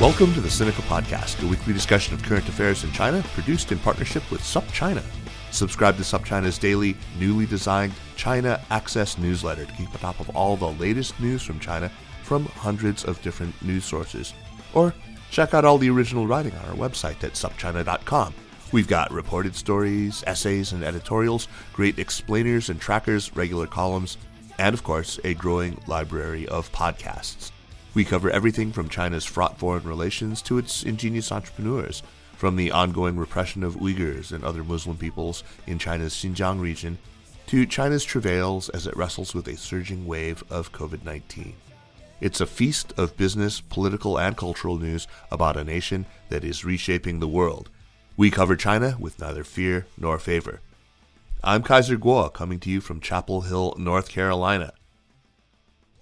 Welcome to the Sinica Podcast, a weekly discussion of current affairs in China, produced in partnership with SupChina. Subscribe to SupChina's daily, newly designed China Access newsletter to keep on top of all the latest news from China from hundreds of different news sources. Or check out all the original writing on our website at supchina.com. We've got reported stories, essays, and editorials, great explainers and trackers, regular columns, and of course, a growing library of podcasts. We cover everything from China's fraught foreign relations to its ingenious entrepreneurs, from the ongoing repression of Uyghurs and other Muslim peoples in China's Xinjiang region to China's travails as it wrestles with a surging wave of COVID 19. It's a feast of business, political, and cultural news about a nation that is reshaping the world. We cover China with neither fear nor favor. I'm Kaiser Kuo, coming to you from Chapel Hill, North Carolina.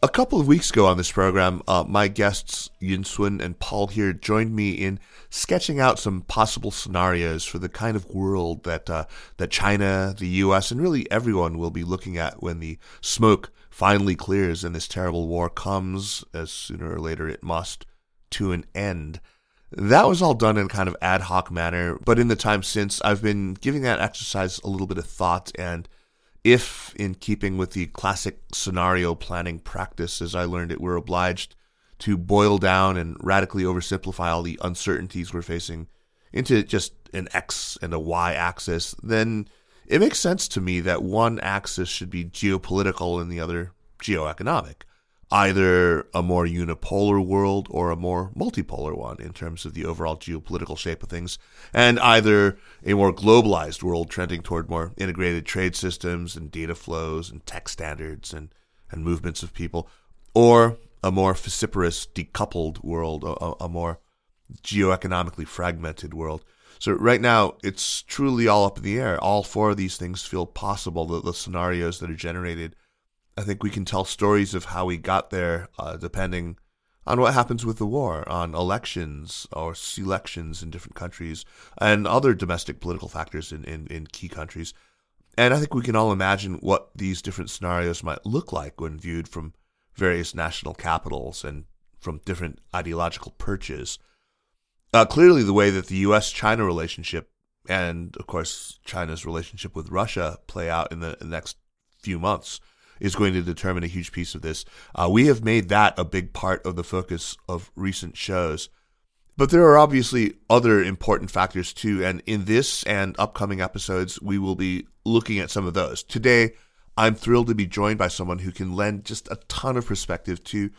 A couple of weeks ago on this program, uh, my guests Yun Sun and Paul Heer joined me in sketching out some possible scenarios for the kind of world that uh, that China, the U.S., and really everyone will be looking at when the smoke finally clears and this terrible war comes, as sooner or later it must, to an end. That was all done in kind of ad hoc manner, but in the time since, I've been giving that exercise a little bit of thought and if, in keeping with the classic scenario planning practice, as I learned it, we're obliged to boil down and radically oversimplify all the uncertainties we're facing into just an X and a Y axis, then it makes sense to me that one axis should be geopolitical and the other geoeconomic either a more unipolar world or a more multipolar one in terms of the overall geopolitical shape of things, and either a more globalized world trending toward more integrated trade systems and data flows and tech standards and, and movements of people, or a more vociferous, decoupled world, a, a more geoeconomically fragmented world. So right now, it's truly all up in the air. All four of these things feel possible. The, the scenarios that are generated I think we can tell stories of how we got there, uh, depending on what happens with the war, on elections or selections in different countries, and other domestic political factors in, in, in key countries. And I think we can all imagine what these different scenarios might look like when viewed from various national capitals and from different ideological perches. Uh, clearly, the way that the U.S. China relationship and, of course, China's relationship with Russia play out in the next few months is going to determine a huge piece of this. Uh, we have made that a big part of the focus of recent shows. But there are obviously other important factors too, and in this and upcoming episodes, we will be looking at some of those. Today, I'm thrilled to be joined by someone who can lend just a ton of perspective to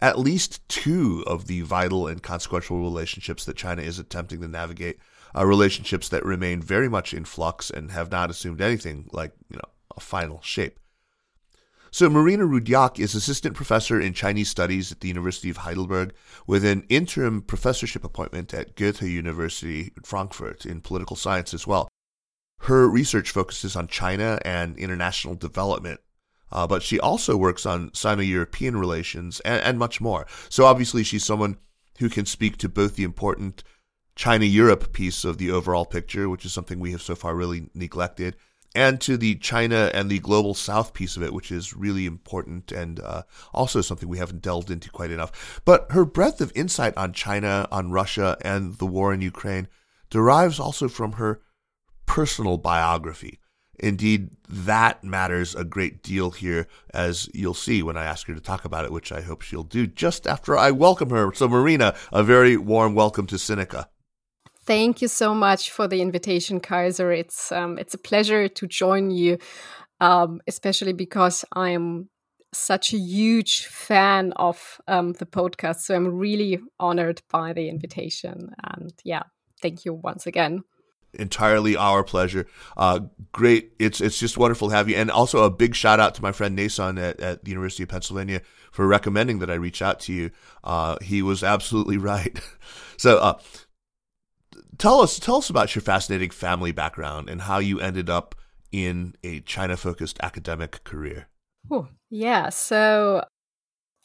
at least two of the vital and consequential relationships that China is attempting to navigate, uh, relationships that remain very much in flux and have not assumed anything like, you know, a final shape. So Marina Rudyak is assistant professor in Chinese studies at the University of Heidelberg with an interim professorship appointment at Goethe University Frankfurt in political science as well. Her research focuses on China and international development, uh, but she also works on Sino-European relations and, and much more. So obviously she's someone who can speak to both the important China-Europe piece of the overall picture, which is something we have so far really neglected, and to the China and the global South piece of it, which is really important and uh, also something we haven't delved into quite enough. But her breadth of insight on China, on Russia, and the war in Ukraine derives also from her personal biography. Indeed, that matters a great deal here, as you'll see when I ask her to talk about it, which I hope she'll do just after I welcome her. So, Marina, a very warm welcome to Sinica. Thank you so much for the invitation, Kaiser. It's um, it's a pleasure to join you, um, especially because I'm such a huge fan of um, the podcast. So I'm really honored by the invitation, and yeah, thank you once again. Entirely our pleasure. Uh, great. It's it's just wonderful to have you, and also a big shout out to my friend Neysun at, at the University of Pennsylvania for recommending that I reach out to you. Uh, he was absolutely right. so. Uh, tell us tell us about your fascinating family background and how you ended up in a China focused academic career. Oh, yeah. So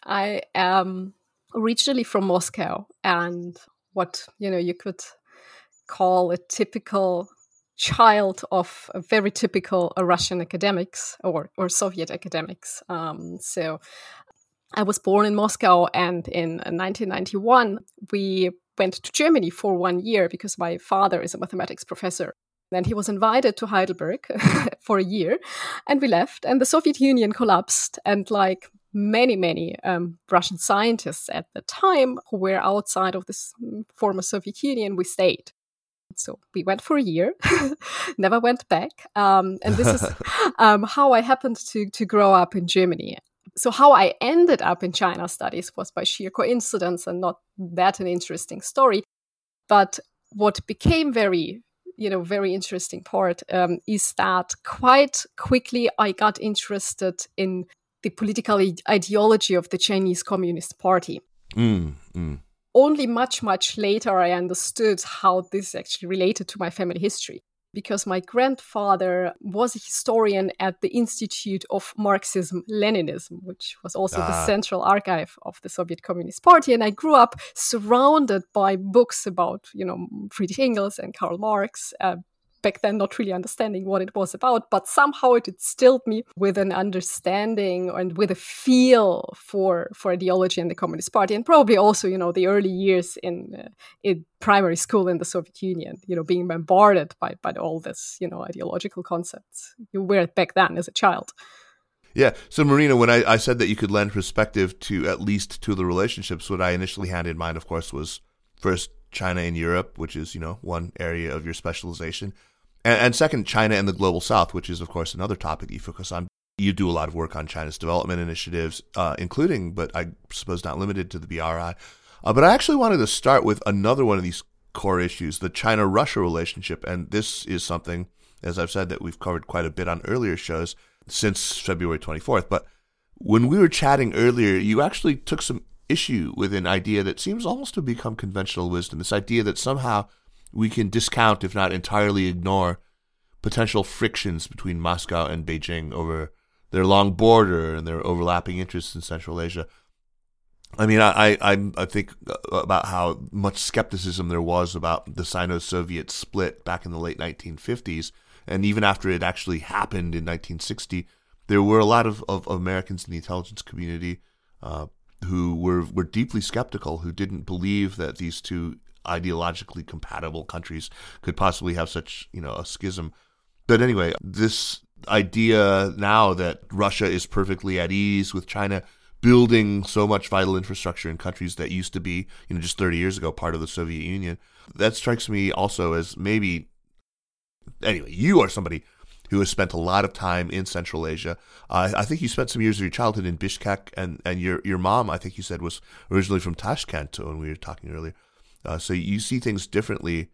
I am originally from Moscow and what, you know, you could call a typical child of a very typical Russian academics or, or Soviet academics. Um, so I was born in Moscow, and in 1991, we went to Germany for one year because my father is a mathematics professor. Then he was invited to Heidelberg for a year, and we left. And the Soviet Union collapsed, and like many, many um, Russian scientists at the time who were outside of this mm, former Soviet Union, we stayed. So we went for a year, never went back. Um, and this is um, how I happened to, to grow up in Germany. So, how I ended up in China studies was by sheer coincidence and not that an interesting story. But what became very you know very interesting part um, is that quite quickly I got interested in the political ideology of the Chinese Communist Party. Mm, mm only much, much later I understood how this actually related to my family history. Because my grandfather was a historian at the Institute of Marxism Leninism, which was also ah. the central archive of the Soviet Communist Party. And I grew up surrounded by books about, you know, Friedrich Engels and Karl Marx, uh, back then not really understanding what it was about, but somehow it instilled me with an understanding and with a feel for for ideology and the Communist Party, and probably also you know the early years in uh, in primary school in the Soviet Union, you know, being bombarded by by all this you know ideological concepts you were back then as a child. Yeah. So, Marina, when I, I said that you could lend perspective to at least of the relationships, what I initially had in mind, of course, was first China and Europe, which is, you know, one area of your specialization. And, and second, China and the global south, which is, of course, another topic you focus on. You do a lot of work on China's development initiatives, uh, including, but I suppose not limited to the BRI. Uh, but I actually wanted to start with another one of these core issues, the China Russia relationship. And this is something, as I've said, that we've covered quite a bit on earlier shows since February 24th. But when we were chatting earlier, you actually took some issue with an idea that seems almost to become conventional wisdom this idea that somehow we can discount, if not entirely ignore, potential frictions between Moscow and Beijing over their long border and their overlapping interests in Central Asia. I mean, I, I, I think about how much skepticism there was about the Sino-Soviet split back in the late 1950s, and even after it actually happened in 1960, there were a lot of, of Americans in the intelligence community uh, who were were deeply skeptical, who didn't believe that these two ideologically compatible countries could possibly have such, you know, a schism. But anyway, this idea now that Russia is perfectly at ease with China building so much vital infrastructure in countries that used to be, you know, just 30 years ago part of the Soviet Union, that strikes me also as maybe anyway, you are somebody who has spent a lot of time in Central Asia. Uh, I think you spent some years of your childhood in Bishkek, and, and your your mom, I think you said, was originally from Tashkent when we were talking earlier. Uh, so you see things differently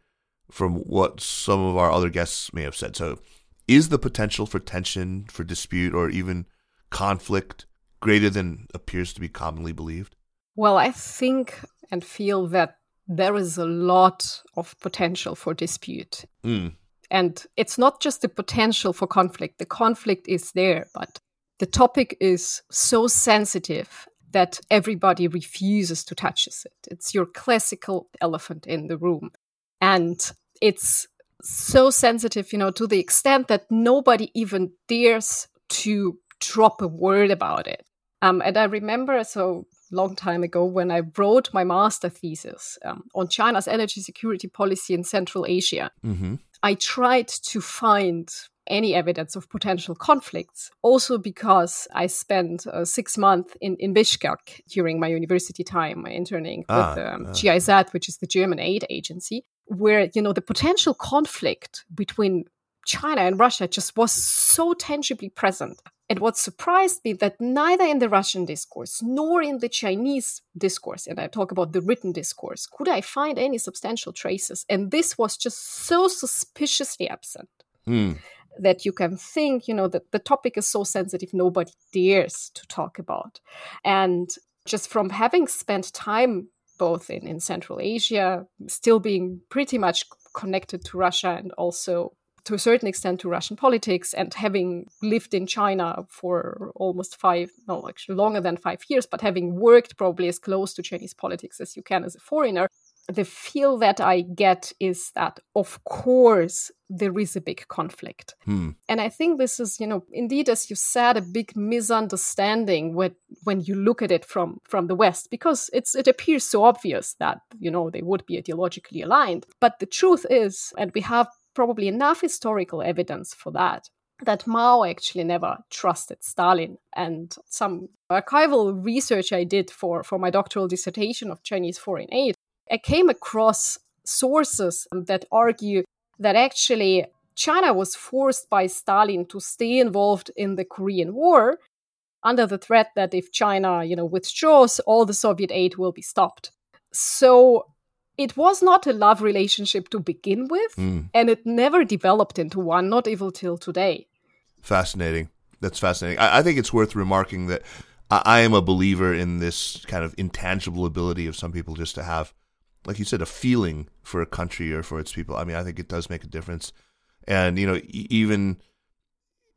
from what some of our other guests may have said. So, is the potential for tension, for dispute, or even conflict greater than appears to be commonly believed? Well, I think and feel that there is a lot of potential for dispute. Mm. And it's not just the potential for conflict, the conflict is there, but the topic is so sensitive that everybody refuses to touch it. It's your classical elephant in the room. And it's so sensitive, you know, to the extent that nobody even dares to drop a word about it. Um, and I remember so long time ago when I wrote my master thesis um, on China's energy security policy in Central Asia. Mm-hmm. I tried to find any evidence of potential conflicts. Also, because I spent uh, six months in, in Bishkek during my university time, interning ah, with um, ah. GIZ, which is the German aid agency, where you know the potential conflict between China and Russia just was so tangibly present. And what surprised me that neither in the Russian discourse nor in the Chinese discourse, and I talk about the written discourse, could I find any substantial traces. And this was just so suspiciously absent. Mm that you can think, you know, that the topic is so sensitive, nobody dares to talk about. And just from having spent time both in, in Central Asia, still being pretty much connected to Russia and also to a certain extent to Russian politics, and having lived in China for almost five, no, actually longer than five years, but having worked probably as close to Chinese politics as you can as a foreigner, the feel that I get is that, of course, there is a big conflict. Hmm. And I think this is, you know, indeed, as you said, a big misunderstanding when, when you look at it from, from the West, because it's, it appears so obvious that, you know, they would be ideologically aligned. But the truth is, and we have probably enough historical evidence for that, that Mao actually never trusted Stalin. And some archival research I did for, for my doctoral dissertation of Chinese foreign aid, I came across sources that argue that actually China was forced by Stalin to stay involved in the Korean War under the threat that if China, you know, withdraws, all the Soviet aid will be stopped. So it was not a love relationship to begin with, Mm. and it never developed into one, not even till today. Fascinating. That's fascinating. I, I think it's worth remarking that I, I am a believer in this kind of intangible ability of some people just to have, like you said, a feeling for a country or for its people. I mean, I think it does make a difference. And you know, e- even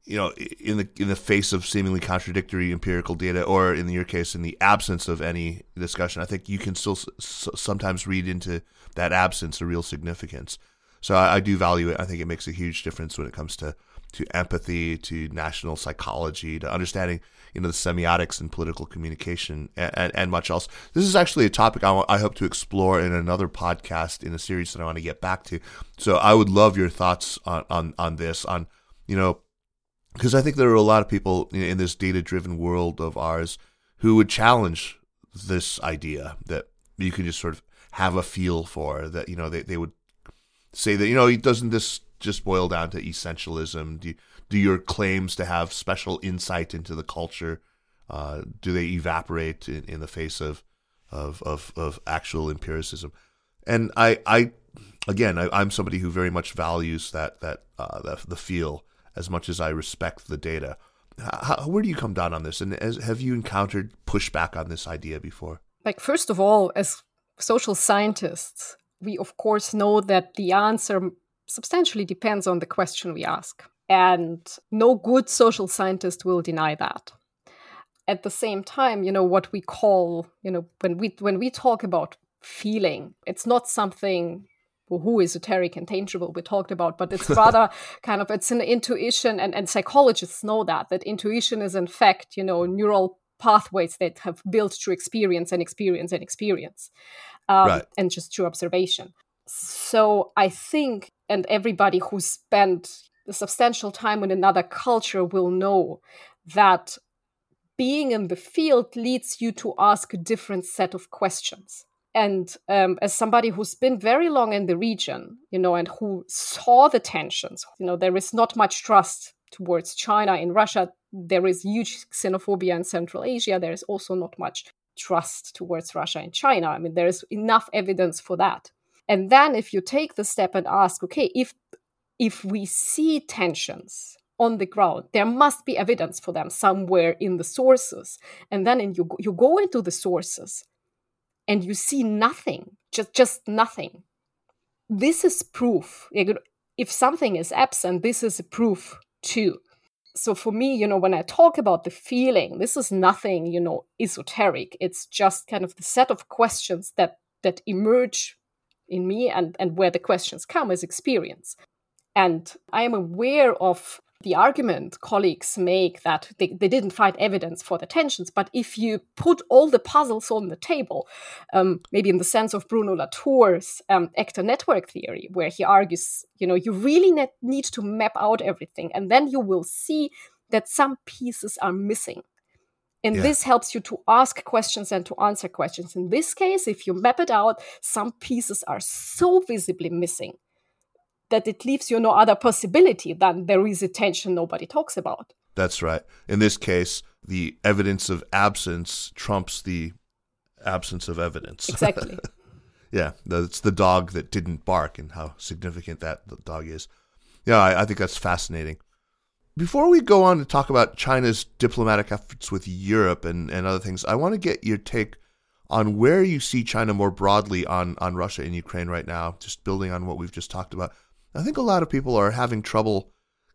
you know, in the in the face of seemingly contradictory empirical data, or in your case, in the absence of any discussion, I think you can still s- sometimes read into that absence a real significance. So I, I do value it. I think it makes a huge difference when it comes to to empathy, to national psychology, to understanding you know the semiotics in political communication, and, and, and much else. This is actually a topic I, I hope to explore in another podcast in a series that I want to get back to. So I would love your thoughts on on, on this on you know because I think there are a lot of people in, this data driven world of ours who would challenge this idea that you can just sort of have a feel for that you know they, they would say that you know doesn't this just boil down to essentialism? Do do your claims to have special insight into the culture uh, do they evaporate in, in the face of, of of of actual empiricism? And I I again I, I'm somebody who very much values that that uh, the, the feel as much as I respect the data. How, where do you come down on this? And as, have you encountered pushback on this idea before? Like, first of all, as social scientists, we of course know that the answer substantially depends on the question we ask. And no good social scientist will deny that. At the same time, you know, what we call, you know, when we when we talk about feeling, it's not something who esoteric and tangible we talked about but it's rather kind of it's an intuition and, and psychologists know that that intuition is in fact you know neural pathways that have built through experience and experience and experience um, Right. and just through observation so i think and everybody who spent a substantial time in another culture will know that being in the field leads you to ask a different set of questions and um, as somebody who's been very long in the region you know and who saw the tensions you know there is not much trust towards china in russia. There is huge xenophobia in central asia. There is also not much trust towards russia and china. I mean there is enough evidence for that. And then if you take the step and ask okay if if we see tensions on the ground there must be evidence for them somewhere in the sources. And then in, you, you go into the sources and you see nothing just just nothing. This is proof. If something is absent this is a proof too. So for me you know when i talk about the feeling this is nothing you know esoteric. It's just kind of the set of questions that that emerge in me and and where the questions come is experience. And i am aware of the argument colleagues make that they, they didn't find evidence for the tensions, but if you put all the puzzles on the table, um, maybe in the sense of Bruno Latour's um, actor network theory, where he argues, you know, you really ne- need to map out everything, and then you will see that some pieces are missing. And Yeah. this helps you to ask questions and to answer questions. In this case, if you map it out, some pieces are so visibly missing that it leaves you no other possibility than there is a tension nobody talks about. That's right. In this case, the evidence of absence trumps the absence of evidence. Exactly. yeah, that's the dog that didn't bark and how significant that the dog is. Yeah, I, I think that's fascinating. Before we go on to talk about China's diplomatic efforts with Europe and, and other things, I want to get your take on where you see China more broadly on, on Russia and Ukraine right now, just building on what we've just talked about. I think a lot of people are having trouble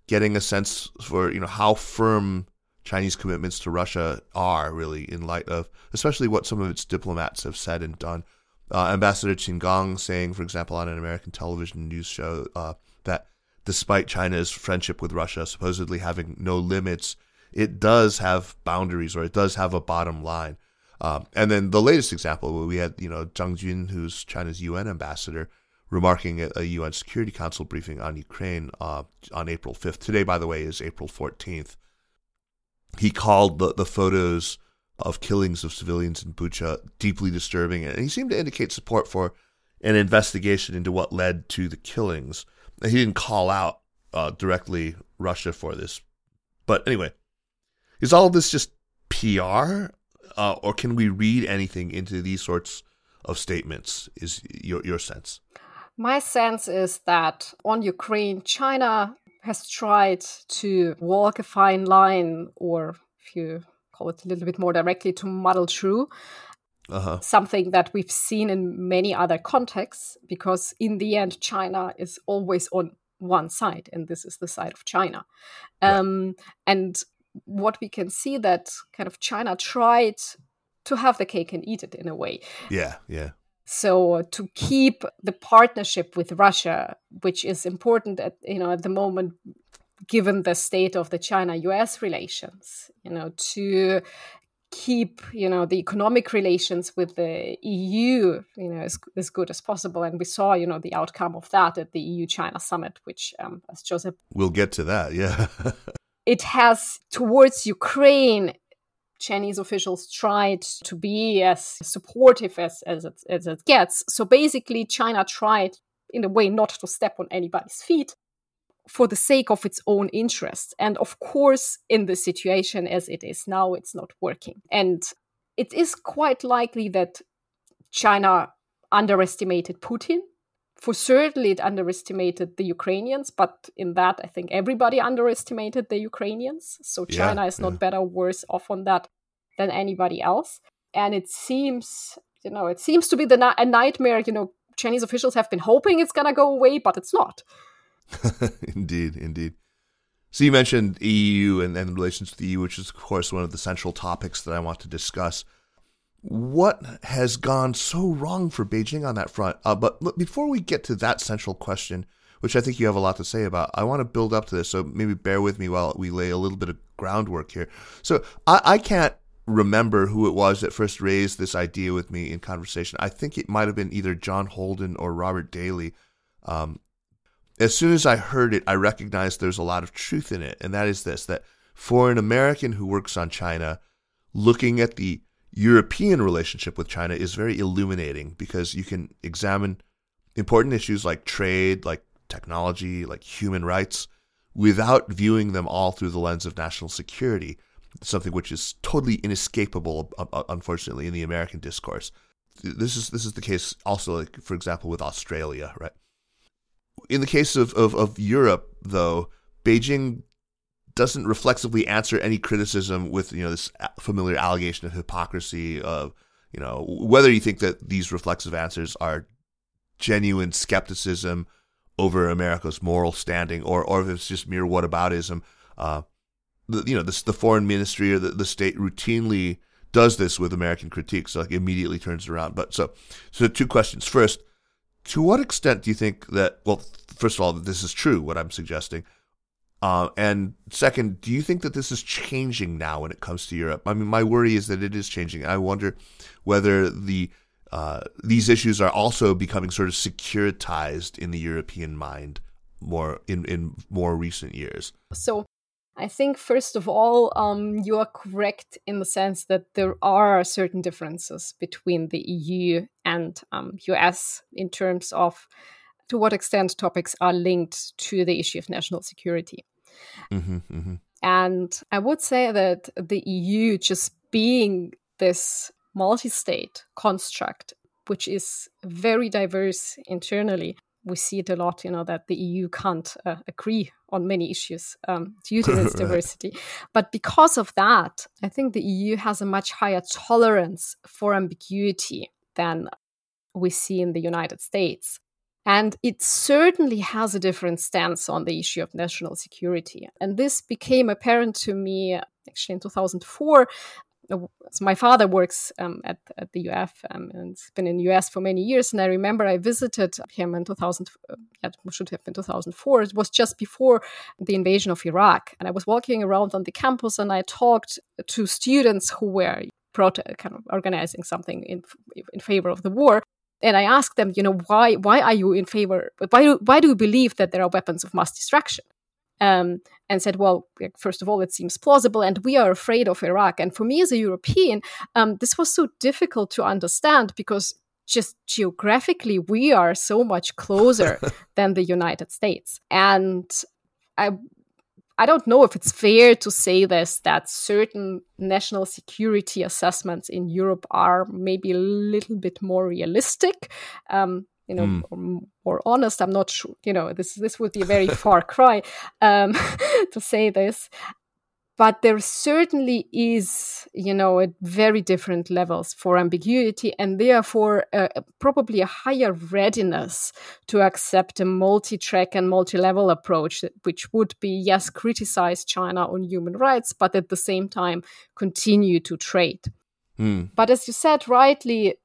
getting a sense for, you know, how firm Chinese commitments to Russia are really in light of especially what some of its diplomats have said and done. Uh, Ambassador Qin Gang saying, for example, on an American television news show, uh, that despite China's friendship with Russia supposedly having no limits, it does have boundaries or it does have a bottom line. Um, and then the latest example, we had, you know, Zhang Jun, who's China's UN ambassador, remarking at a UN Security Council briefing on Ukraine uh, on April 5th. Today, by the way, is April 14th. He called the, the photos of killings of civilians in Bucha deeply disturbing, and he seemed to indicate support for an investigation into what led to the killings. He didn't call out uh, directly Russia for this, but anyway, is all of this just PR, uh, or can we read anything into these sorts of statements? Is your your sense? My sense is that on Ukraine, China has tried to walk a fine line, or if you call it a little bit more directly, to muddle through. Uh-huh. Something that we've seen in many other contexts, because in the end, China is always on one side, and this is the side of China. Um, And what we can see that kind of China tried to have the cake and eat it in a way. Yeah, yeah. So to keep the partnership with Russia, which is important at you know at the moment, given the state of the China-U.S. relations, you know, to keep you know the economic relations with the EU you know as, as good as possible and we saw you know the outcome of that at the EU China summit which um, as Joseph we'll get to that yeah it has towards Ukraine Chinese officials tried to be as supportive as, as, it, as it gets. So basically, China tried, in a way, not to step on anybody's feet for the sake of its own interests. And of course, in the situation as it is now, it's not working. And it is quite likely that China underestimated Putin for certainly it underestimated the Ukrainians, but in that I think everybody underestimated the Ukrainians. So China yeah, is not yeah. better or worse off on that than anybody else. And it seems, you know, it seems to be the a nightmare. You know, Chinese officials have been hoping it's gonna go away, but it's not. indeed, indeed. So you mentioned EU and, and relations to the EU, which is of course one of the central topics that I want to discuss what has gone so wrong for Beijing on that front? Uh, but look, before we get to that central question, which I think you have a lot to say about, I want to build up to this. So maybe bear with me while we lay a little bit of groundwork here. So I, I can't remember who it was that first raised this idea with me in conversation. I think it might have been either John Holden or Robert Daly. Um, as soon as I heard it, I recognized there's a lot of truth in it. And that is this that for an American who works on China, looking at the European relationship with China is very illuminating because you can examine important issues like trade, like technology, like human rights, without viewing them all through the lens of national security, something which is totally inescapable, unfortunately, in the American discourse. This is this is the case also, like, for example, with Australia, right? In the case of, of, of Europe, though, Beijing doesn't reflexively answer any criticism with you know this familiar allegation of hypocrisy of you know whether you think that these reflexive answers are genuine skepticism over America's moral standing or or if it's just mere whataboutism. Uh, the, you know this the foreign ministry or the, the state routinely does this with American critiques, so like immediately turns around. But so so two questions. First, to what extent do you think that well, first of all, this is true what I'm suggesting. Uh, and second, do you think that this is changing now when it comes to Europe? I mean, my worry is that it is changing. I wonder whether the uh, these issues are also becoming sort of securitized in the European mind more in, in more recent years. So I think, first of all, um, you are correct in the sense that there are certain differences between the EU and um, US in terms of to what extent topics are linked to the issue of national security. Mm-hmm, mm-hmm. And I would say that the EU, just being this multi state construct, which is very diverse internally, we see it a lot, you know, that the EU can't uh, agree on many issues um, due to its diversity. But because of that, I think the EU has a much higher tolerance for ambiguity than we see in the United States. And it certainly has a different stance on the issue of national security. And this became apparent to me actually in 2004 so my father works um, at, at the UF um, and has been in the US for many years. And I remember I visited him in 2000, uh, it should have been 2004. It was just before the invasion of Iraq. And I was walking around on the campus and I talked to students who were kind of organizing something in, in favor of the war. And I asked them, you know, why why are you in favor? Why do, why do you believe that there are weapons of mass destruction? um, and said, well, first of all, it seems plausible, and we are afraid of Iraq. And for me as a European, um, this was so difficult to understand because just geographically, we are so much closer than the United States. And I I don't know if it's fair to say this that certain national security assessments in Europe are maybe a little bit more realistic. Um, you know, mm. more, honest. I'm not sure. You know, this this would be a very far cry um, to say this, but there certainly is, you know, at very different levels for ambiguity, and therefore uh, probably a higher readiness to accept a multi-track and multi-level approach, which would be yes, criticize China on human rights, but at the same time continue to trade. Mm. But as you said rightly,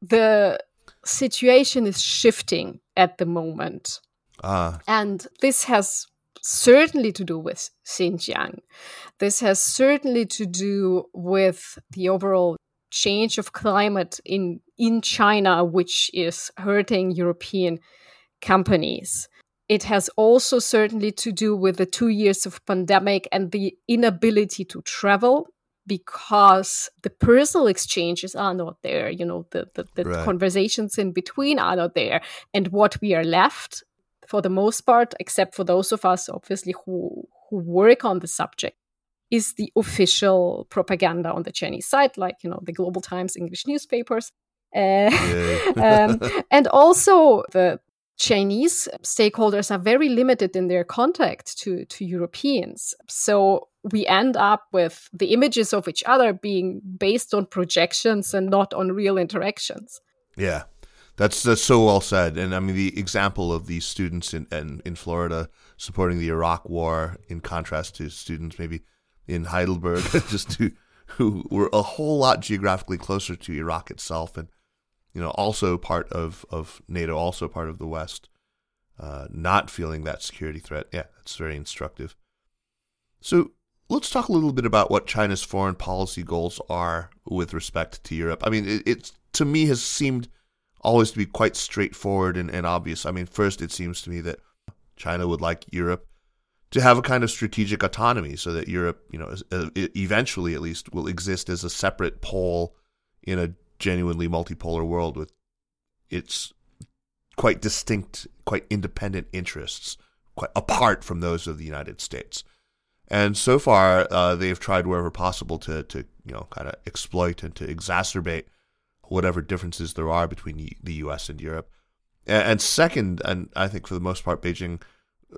the situation is shifting at the moment. Ah. And this has certainly to do with Xinjiang. This has certainly to do with the overall change of climate in, in China, which is hurting European companies. It has also certainly to do with the two years of pandemic and the inability to travel because the personal exchanges are not there you know the, the, the right. conversations in between are not there and what we are left for the most part except for those of us obviously who who work on the subject is the official propaganda on the chinese side like you know the global times english newspapers uh, um, and also the Chinese stakeholders are very limited in their contact to, to Europeans. So we end up with the images of each other being based on projections and not on real interactions. Yeah. That's that's so well said, and I mean the example of these students in in, in Florida supporting the Iraq War, in contrast to students maybe in Heidelberg, just who were a whole lot geographically closer to Iraq itself, and you know also part of of NATO, also part of the West, uh, not feeling that security threat. Yeah, that's very instructive. So let's talk a little bit about what China's foreign policy goals are with respect to Europe. I mean, it, it to me has seemed always to be quite straightforward and, and obvious. I mean, first, it seems to me that China would like Europe to have a kind of strategic autonomy so that Europe, you know, uh, eventually at least will exist as a separate pole in a genuinely multipolar world with its quite distinct, quite independent interests, quite apart from those of the United States. And so far, uh, they've tried wherever possible to, to you know, kind of exploit and to exacerbate whatever differences there are between the U.S. and Europe. And, second, and I think for the most part, Beijing,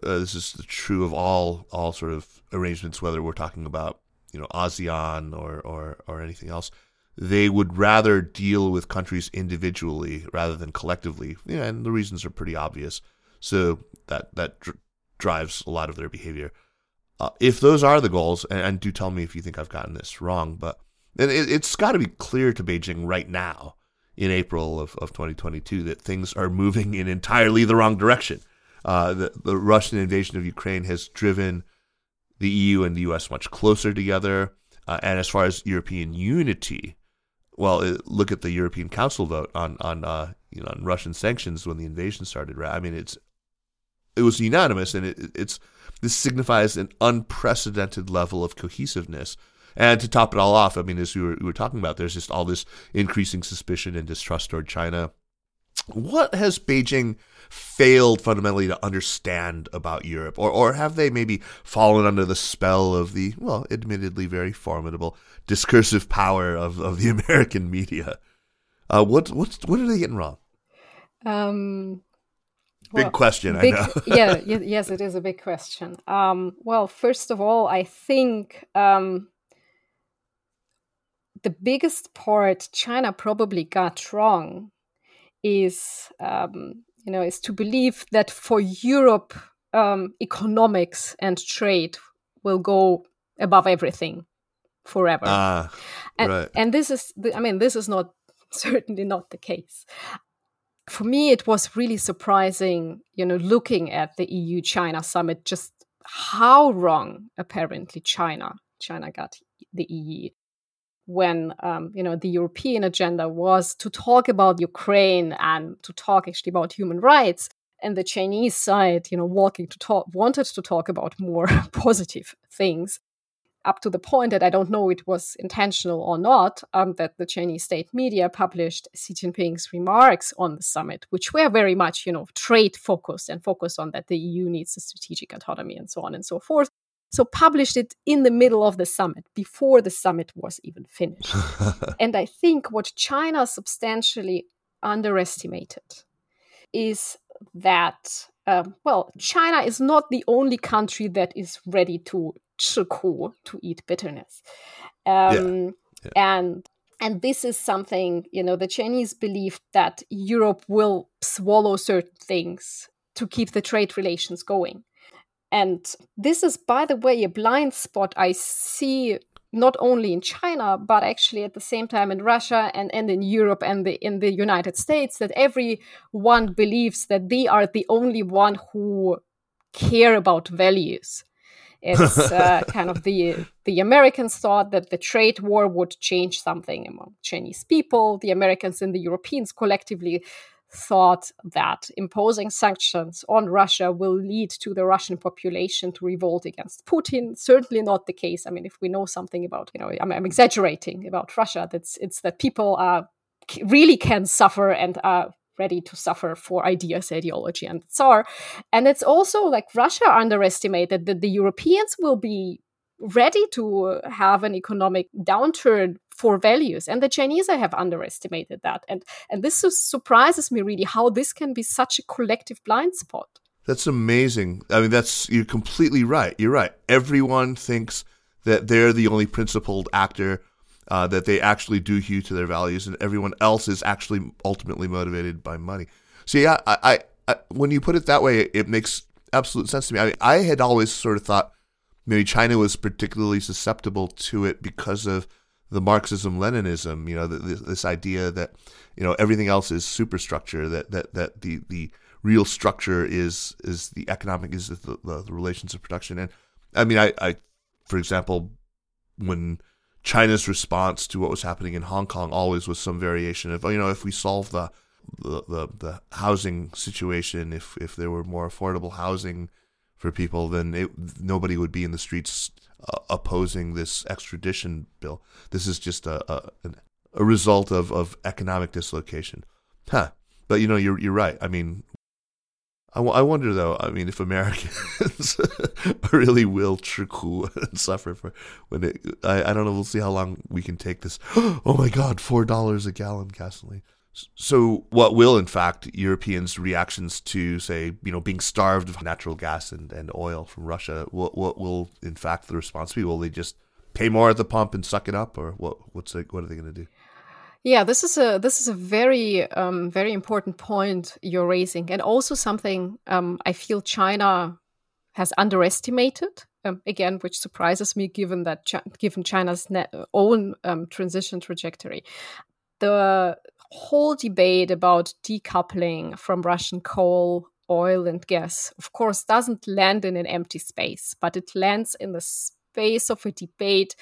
uh, this is true of all all sort of arrangements, whether we're talking about you know ASEAN or or or anything else. They would rather deal with countries individually rather than collectively, yeah, and the reasons are pretty obvious. So that that dr- drives a lot of their behavior. Uh, if those are the goals, and, and, do tell me if you think I've gotten this wrong, but it, has got to be clear to Beijing right now in April of, of 2022 that things are moving in entirely the wrong direction. Uh, the, the Russian invasion of Ukraine has driven the EU and the US much closer together. Uh, and as far as European unity, well, it, look at the European Council vote on on uh, you know on Russian sanctions when the invasion started. Right? I mean, it's it was unanimous, and it, it's this signifies an unprecedented level of cohesiveness. And to top it all off, I mean, as we were, we were talking about, there's just all this increasing suspicion and distrust toward China. What has Beijing failed fundamentally to understand about Europe? Or, or have they maybe fallen under the spell of the, well, admittedly very formidable discursive power of, of the American media? Uh, what, what, what are they getting wrong? Um, Big well, question, big, I know. yeah, yes, it is a big question. Um, well, first of all, I think um, the biggest part China probably got wrong is, um, you know, is to believe that for Europe, um, economics and trade will go above everything forever. Uh, And, right. and this is, the, I mean, this is not certainly not the case. For me, it was really surprising, you know, looking at the EU China summit, just how wrong apparently China China got the EU when um, you know the European agenda was to talk about Ukraine and to talk actually about human rights, and the Chinese side, you know, walking to talk wanted to talk about more positive things, up to the point that I don't know it was intentional or not, um, that the Chinese state media published Xi Jinping's remarks on the summit, which were very much, you know, trade focused and focused on that the EU needs a strategic autonomy and so on and so forth. So published it in the middle of the summit, before the summit was even finished. and I think what China substantially underestimated is that, um, well, China is not the only country that is ready to 吃苦, to eat bitterness. Um, yeah. Yeah. And and this is something you know the chinese believe that europe will swallow certain things to keep the trade relations going and this is, by the way, a blind spot I see not only in China, but actually at the same time in Russia and, and in Europe and the, in the United States, that everyone believes that they are the only one who care about values. It's uh, kind of the the Americans thought that the trade war would change something among Chinese people. The Americans and the Europeans collectively thought that imposing sanctions on Russia will lead to the Russian population to revolt against Putin. Certainly not the case. I mean, if we know something about, you know, I'm, I'm exaggerating about Russia. That's it's that people uh, are really can suffer and are ready to suffer for ideas, ideology, and Tsar. And it's also like Russia underestimated that the Europeans will be ready to have an economic downturn for values and the chinese have underestimated that. And and this surprises me really how this can be such a collective blind spot. That's amazing. I mean that's you're completely right. You're right. Everyone thinks that they're the only principled actor uh, that they actually do hew to their values and everyone else is actually ultimately motivated by money. So yeah I, I, I when you put it that way it makes absolute sense to me. I, mean, I had always sort of thought maybe China was particularly susceptible to it because of the Marxism Leninism, you know, this, this, idea that you know everything else is superstructure, that that that the the real structure is is the economic is the, the, the relations of production. And I mean, I, I, for example, when China's response to what was happening in Hong Kong always was some variation of, oh, you know, if we solve the the, the, the housing situation, if if there were more affordable housing for people, then it, nobody would be in the streets uh, opposing this extradition bill. This is just a a, a result of, of economic dislocation. Huh. But you know, you're you're right. I mean, I, I wonder though. I mean, if Americans really will triku and suffer for when it, I I don't know. We'll see how long we can take this. oh my God, four dollars a gallon gasoline. So, what will, in fact, Europeans' reactions to, say, you know, being starved of natural gas and, and oil from Russia, what, what will, in fact, the response be? Will they just pay more at the pump and suck it up, or what? What's it, what are they going to do? Yeah, this is a this is a very um, very important point you're raising, and also something um, I feel China has underestimated. Um, again, which surprises me, given that given China's own um, transition trajectory. The whole debate about decoupling from Russian coal, oil, and gas, of course, doesn't land in an empty space, but it lands in the space of a debate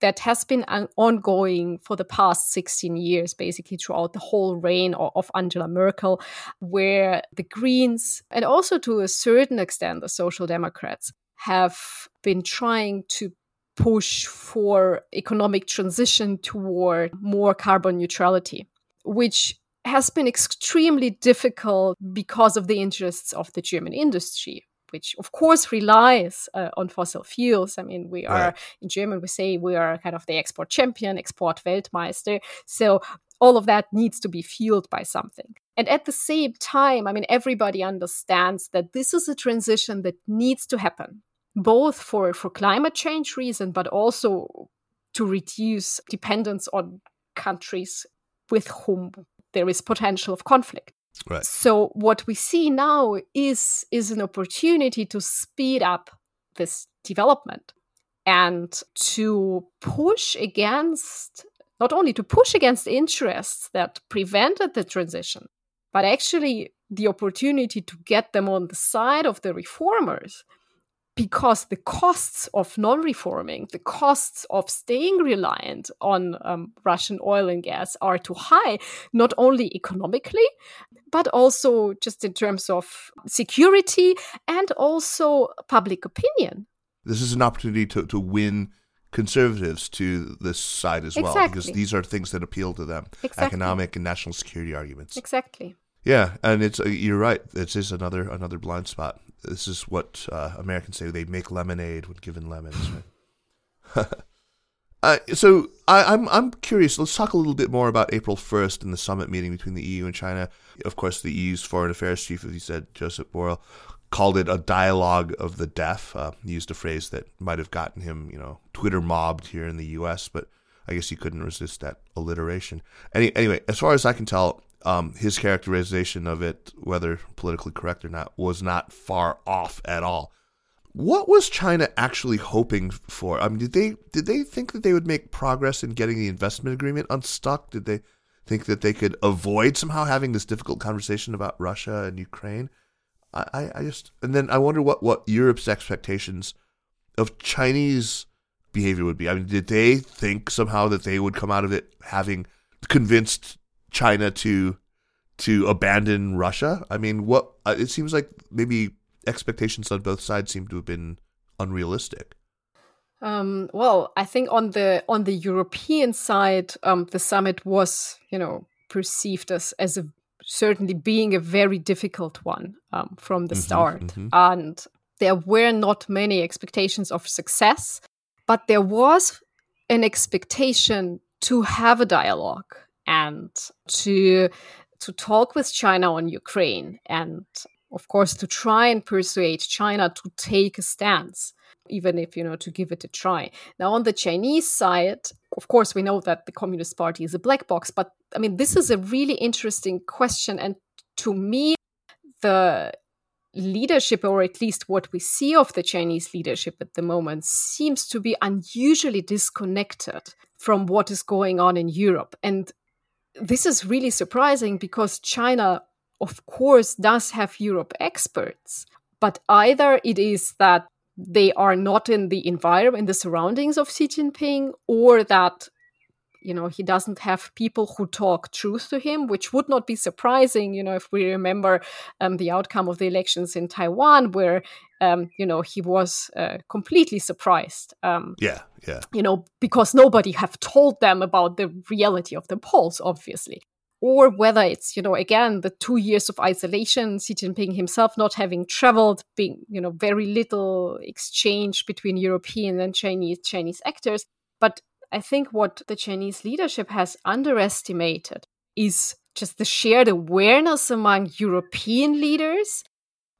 that has been ongoing for the past 16 years, basically throughout the whole reign of Angela Merkel, where the Greens and also to a certain extent the Social Democrats have been trying to push for economic transition toward more carbon neutrality which has been extremely difficult because of the interests of the German industry, which of course relies uh, on fossil fuels. I mean, we are right. in German, we say we are kind of the export champion, export Weltmeister. So all of that needs to be fueled by something. And at the same time, I mean, everybody understands that this is a transition that needs to happen, both for, for climate change reason, but also to reduce dependence on countries with whom there is potential of conflict. Right. So what we see now is is an opportunity to speed up this development and to push against not only to push against interests that prevented the transition, but actually the opportunity to get them on the side of the reformers because the costs of non reforming, the costs of staying reliant on um, Russian oil and gas are too high, not only economically, but also just in terms of security and also public opinion. This is an opportunity to, to win conservatives to this side as exactly. well, because these are things that appeal to them exactly. economic and national security arguments. Exactly. Yeah, and it's uh, you're right. This is another another blind spot this is what uh, Americans say. They make lemonade when given lemons. Right? uh, so I, am I'm, I'm curious. Let's talk a little bit more about April 1st and the summit meeting between the EU and China. Of course, the EU's foreign affairs chief, as you said, Joseph Borrell, called it a dialogue of the deaf. Uh, used a phrase that might have gotten him, you know, Twitter mobbed here in the U.S., but I guess he couldn't resist that alliteration. Any, anyway, as far as I can tell, um, his characterization of it, whether politically correct or not, was not far off at all. What was China actually hoping for? I mean, did they did they think that they would make progress in getting the investment agreement unstuck? Did they think that they could avoid somehow having this difficult conversation about Russia and Ukraine? I, I, just and then I wonder what, what Europe's expectations of Chinese behavior would be. I mean, did they think somehow that they would come out of it having convinced China to to abandon Russia? I mean, what uh, it seems like maybe expectations on both sides seem to have been unrealistic. Um, well, I think on the on the European side, um, the summit was, you know, perceived as as a, certainly being a very difficult one um, from the mm-hmm, start, mm-hmm. and there were not many expectations of success, but there was an expectation to have a dialogue and to to talk with China on Ukraine and of course to try and persuade China to take a stance even if you know to give it a try. Now on the chinese side of course we know that the communist party is a black box but i mean this is a really interesting question and to me the leadership or at least what we see of the chinese leadership at the moment seems to be unusually disconnected from what is going on in europe. And this is really surprising because China, of course, does have Europe experts, but either it is that they are not in the environment, in the surroundings of Xi Jinping, or that you know he doesn't have people who talk truth to him which would not be surprising you know if we remember um, the outcome of the elections in taiwan where um, you know he was uh, completely surprised um, yeah yeah. you know because nobody have told them about the reality of the polls obviously. Or whether it's you know again the two years of isolation xi jinping himself not having traveled being you know very little exchange between european and chinese chinese actors. But I think what the Chinese leadership has underestimated is just the shared awareness among European leaders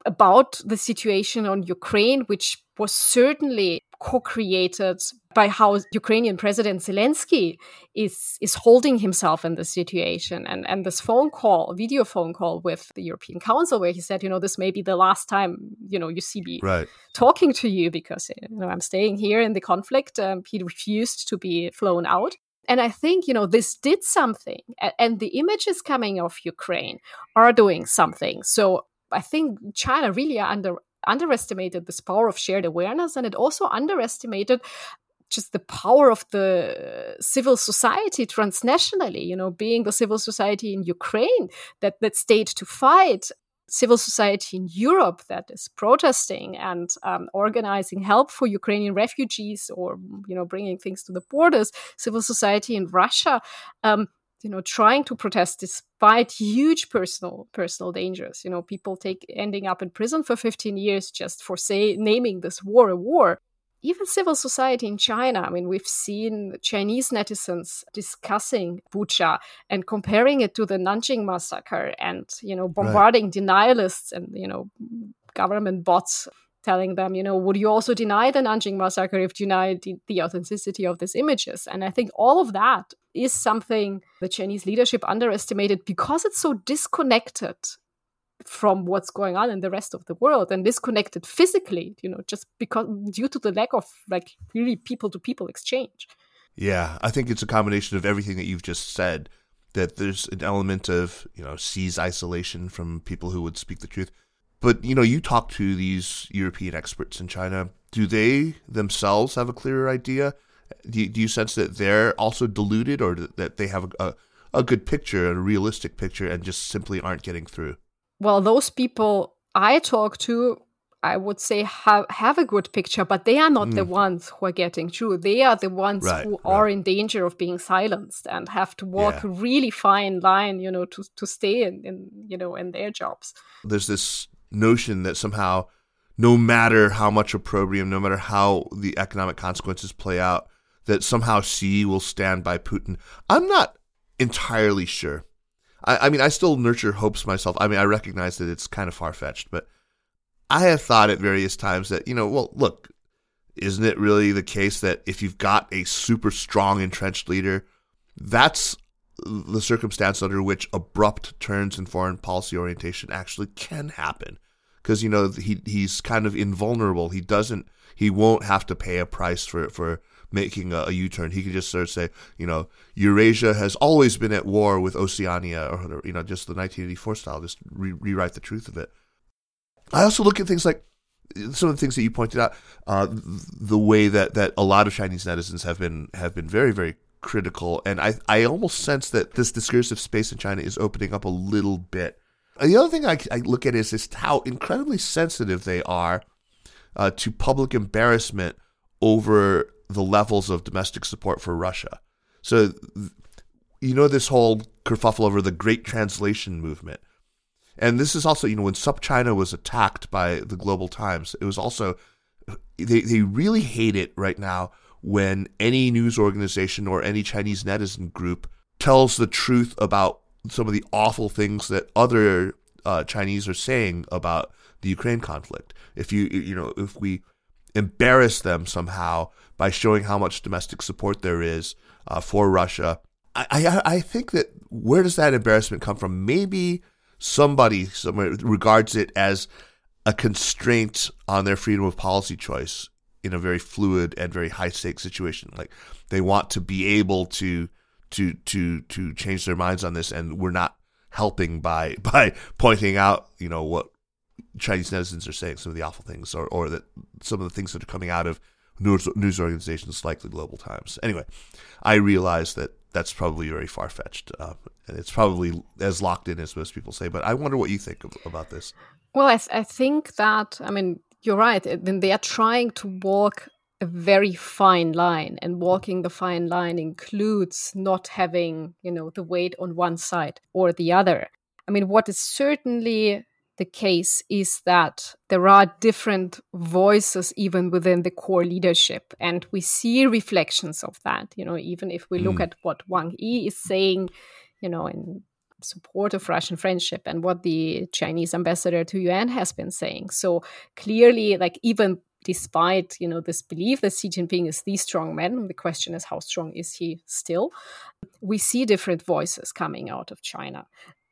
about the situation on Ukraine, which was certainly co-created by how Ukrainian President Zelensky is is holding himself in the situation. And and this phone call, video phone call with the European Council, where he said, you know, this may be the last time you know you see me right. talking to you because you know I'm staying here in the conflict. Um, he refused to be flown out. And I think, you know, this did something. And the images coming of Ukraine are doing something. So I think China really under underestimated this power of shared awareness and it also underestimated just the power of the civil society transnationally you know being the civil society in ukraine that that stayed to fight civil society in europe that is protesting and um, organizing help for ukrainian refugees or you know bringing things to the borders civil society in russia. Um, you know trying to protest despite huge personal personal dangers. You know people take ending up in prison for 15 years just for say naming this war a war. Even civil society in China, I mean, we've seen Chinese netizens discussing Bucha and comparing it to the Nanjing massacre and, you know, bombarding right. denialists and, you know, government bots telling them, you know, would you also deny the Nanjing massacre if you deny the, the authenticity of these images? And I think all of that is something the Chinese leadership underestimated because it's so disconnected from what's going on in the rest of the world and disconnected physically, you know, just because due to the lack of like really people to people exchange. Yeah, I think it's a combination of everything that you've just said. That there's an element of you know Xi's isolation from people who would speak the truth. But you know, you talk to these European experts in China. Do they themselves have a clearer idea? Do you, do you sense that they're also deluded, or that they have a, a, a good picture, a realistic picture, and just simply aren't getting through? Well, those people I talk to I would say have have a good picture, but they are not mm. the ones who are getting through. They are the ones right, who right. are in danger of being silenced and have to walk yeah. a really fine line, you know, to to stay in, in you know in their jobs. There's this notion that somehow, no matter how much opprobrium, no matter how the economic consequences play out, that somehow Xi will stand by Putin. I'm not entirely sure. I, I mean, I still nurture hopes myself. I mean, I recognize that it's kind of far fetched, but I have thought at various times that, you know, well, look, isn't it really the case that if you've got a super strong entrenched leader, that's the circumstance under which abrupt turns in foreign policy orientation actually can happen? Because, you know, he he's kind of invulnerable. He doesn't, he won't have to pay a price for, for making a a U-turn. He can just sort of say, you know, Eurasia has always been at war with Oceania, or you know, just the 1984 style, just re- rewrite the truth of it. I also look at things like some of the things that you pointed out, uh, the way that, that a lot of Chinese netizens have been have been very very critical, and I I almost sense that this discursive space in China is opening up a little bit. The other thing I, I look at is just how incredibly sensitive they are uh, to public embarrassment over the levels of domestic support for Russia. So, you know, this whole kerfuffle over the Great Translation movement and this is also, you know, when SupChina was attacked by the Global Times, it was also, they, they really hate it right now when any news organization or any Chinese netizen group tells the truth about some of the awful things that other uh, Chinese are saying about the Ukraine conflict. If you, you know, if we embarrass them somehow by showing how much domestic support there is uh, for Russia, I, I, I think that where does that embarrassment come from? Maybe somebody somewhere regards it as a constraint on their freedom of policy choice in a very fluid and very high stakes situation. Like they want to be able to to to to change their minds on this, and we're not helping by by pointing out you know what Chinese netizens are saying, some of the awful things, or or that some of the things that are coming out of news news organizations like the Global Times. Anyway, I realize that that's probably very far fetched. Uh, and it's probably as locked in as most people say. But I wonder what you think of, about this. Well, I, th- I think that, I mean, you're right. They are trying to walk a very fine line, and walking the fine line includes not having, you know, the weight on one side or the other. I mean, what is certainly the case is that there are different voices even within the core leadership and we see reflections of that you know even if we look mm. at what wang yi is saying you know in support of russian friendship and what the chinese ambassador to un has been saying so clearly like even despite you know this belief that Xi Jinping is the strong man, the question is how strong is he still? We see different voices coming out of China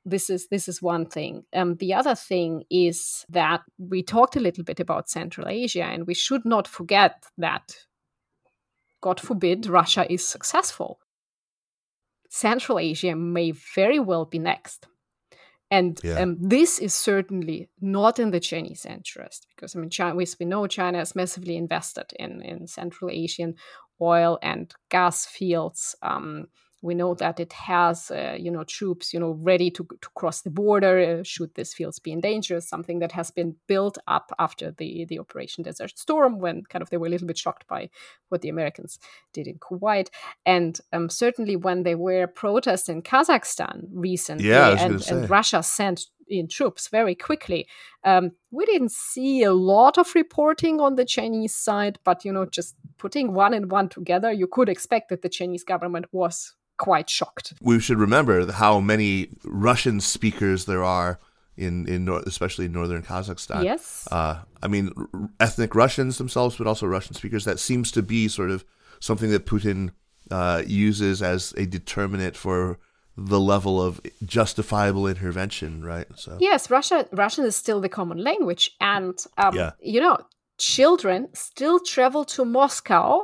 this is this is one thing. Um, the other thing is that we talked a little bit about Central Asia, and we should not forget that, God forbid, Russia is successful. Central Asia may very well be next. And yeah. um, this is certainly not in the Chinese interest because I mean, China, as we know, China is massively invested in, in Central Asian oil and gas fields. Um, we know that it has, uh, you know, troops, you know, ready to, to cross the border uh, should these fields be in danger. Something that has been built up after the the Operation Desert Storm, when kind of they were a little bit shocked by what the Americans did in Kuwait, and um, certainly when there were protests in Kazakhstan recently, yeah, and, and Russia sent in troops very quickly. Um, we didn't see a lot of reporting on the Chinese side, but you know, just putting one and one together, you could expect that the Chinese government was quite shocked. We should remember how many Russian speakers there are in in especially in northern Kazakhstan. Yes. Uh, I mean, ethnic Russians themselves, but also Russian speakers. That seems to be sort of something that Putin uh, uses as a determinant for the level of justifiable intervention, right? So yes, Russia Russian is still the common language, and um, yeah. you know, children still travel to Moscow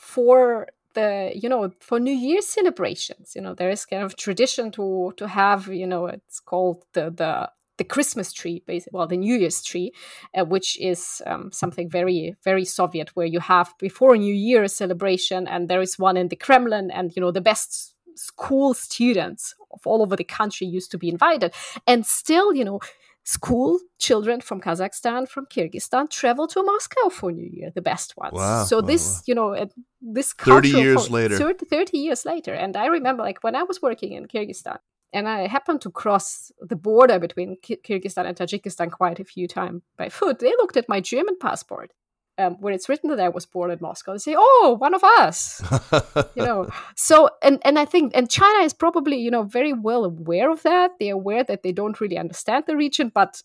for the you know for New Year's celebrations, you know there is kind of tradition to to have you know it's called the the the Christmas tree, basically, well, the New Year's tree, uh, which is um, something very, very Soviet, where you have before New Year celebration, and there is one in the Kremlin, and you know the best school students of all over the country used to be invited, and still, you know, school children from Kazakhstan, from Kyrgyzstan travel to Moscow for New Year, the best ones. Wow, so wow, this, wow. you know, this 30 years later. 30, 30 years later. And I remember like when I was working in Kyrgyzstan, and I happened to cross the border between Kyrgyzstan and Tajikistan quite a few times by foot. They looked at my German passport, um, where it's written that I was born in Moscow. They say, "Oh, one of us," you know. So, and and I think, and China is probably, you know, very well aware of that. They're aware that they don't really understand the region, but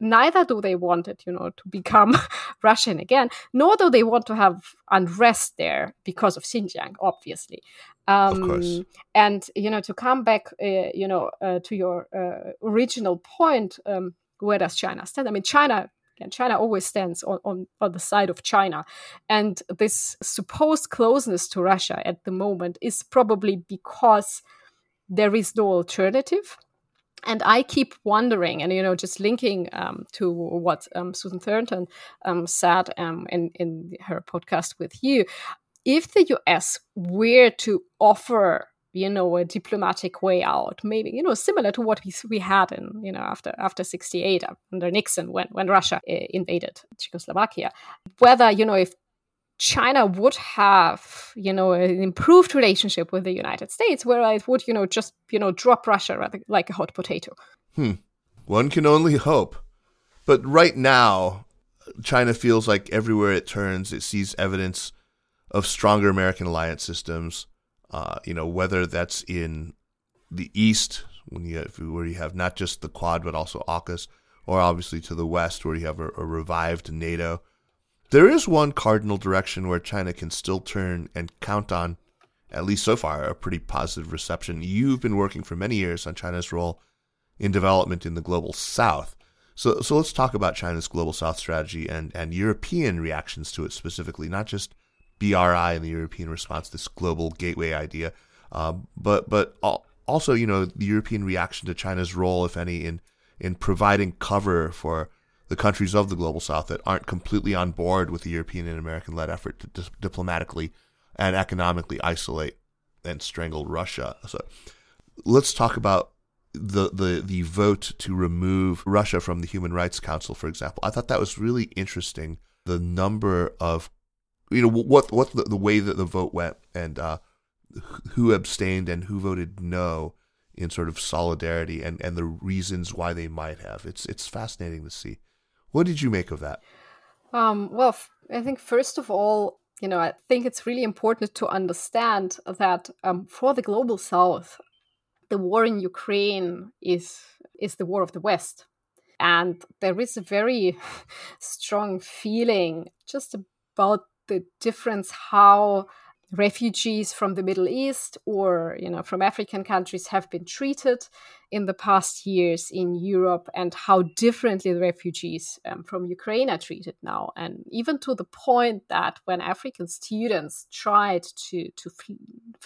neither do they want it, you know, to become Russian again, nor do they want to have unrest there because of Xinjiang, obviously. Um, of course. And, you know, to come back, uh, you know, uh, to your uh, original point, um, where does China stand? I mean, China. Again, China always stands on, on, on the side of China. And this supposed closeness to Russia at the moment is probably because there is no alternative and I keep wondering, and you know, just linking um, to what um, Susan Thornton um, said um, in in her podcast with you, if the U.S. were to offer you know a diplomatic way out maybe you know similar to what we, we had in you know after after 68 under nixon when when russia uh, invaded czechoslovakia whether you know if China would have, you know, an improved relationship with the United States, where it would, you know, just, you know, drop Russia like a hot potato. Hmm. One can only hope. But right now, China feels like everywhere it turns, it sees evidence of stronger American alliance systems. Uh, you know, whether that's in the east, when you have, where you have not just the Quad but also AUKUS, or obviously to the west, where you have a, a revived NATO there is one cardinal direction where China can still turn and count on, at least so far, a pretty positive reception. You've been working for many years on China's role in development in the global south. So, so let's talk about China's global south strategy and, and European reactions to it specifically, not just BRI and the European response, this global gateway idea, uh, but but also you know the European reaction to China's role, if any, in in providing cover for the countries of the global south that aren't completely on board with the European and American led effort to diplomatically and economically isolate and strangle Russia. So let's talk about the, the, the vote to remove Russia from the Human Rights Council, for example. I thought that was really interesting. The number of, you know, what, what the, the way that the vote went and uh, who abstained and who voted no in sort of solidarity and, and the reasons why they might have. It's, it's fascinating to see. What did you make of that? Um, well, I think first of all, you know, I think it's really important to understand that um, for the global South, the war in Ukraine is is the war of the West, and there is a very strong feeling just about the difference how refugees from the Middle East or you know from African countries have been treated in the past years in Europe and how differently the refugees um, from Ukraine are treated now. And even to the point that when African students tried to to flee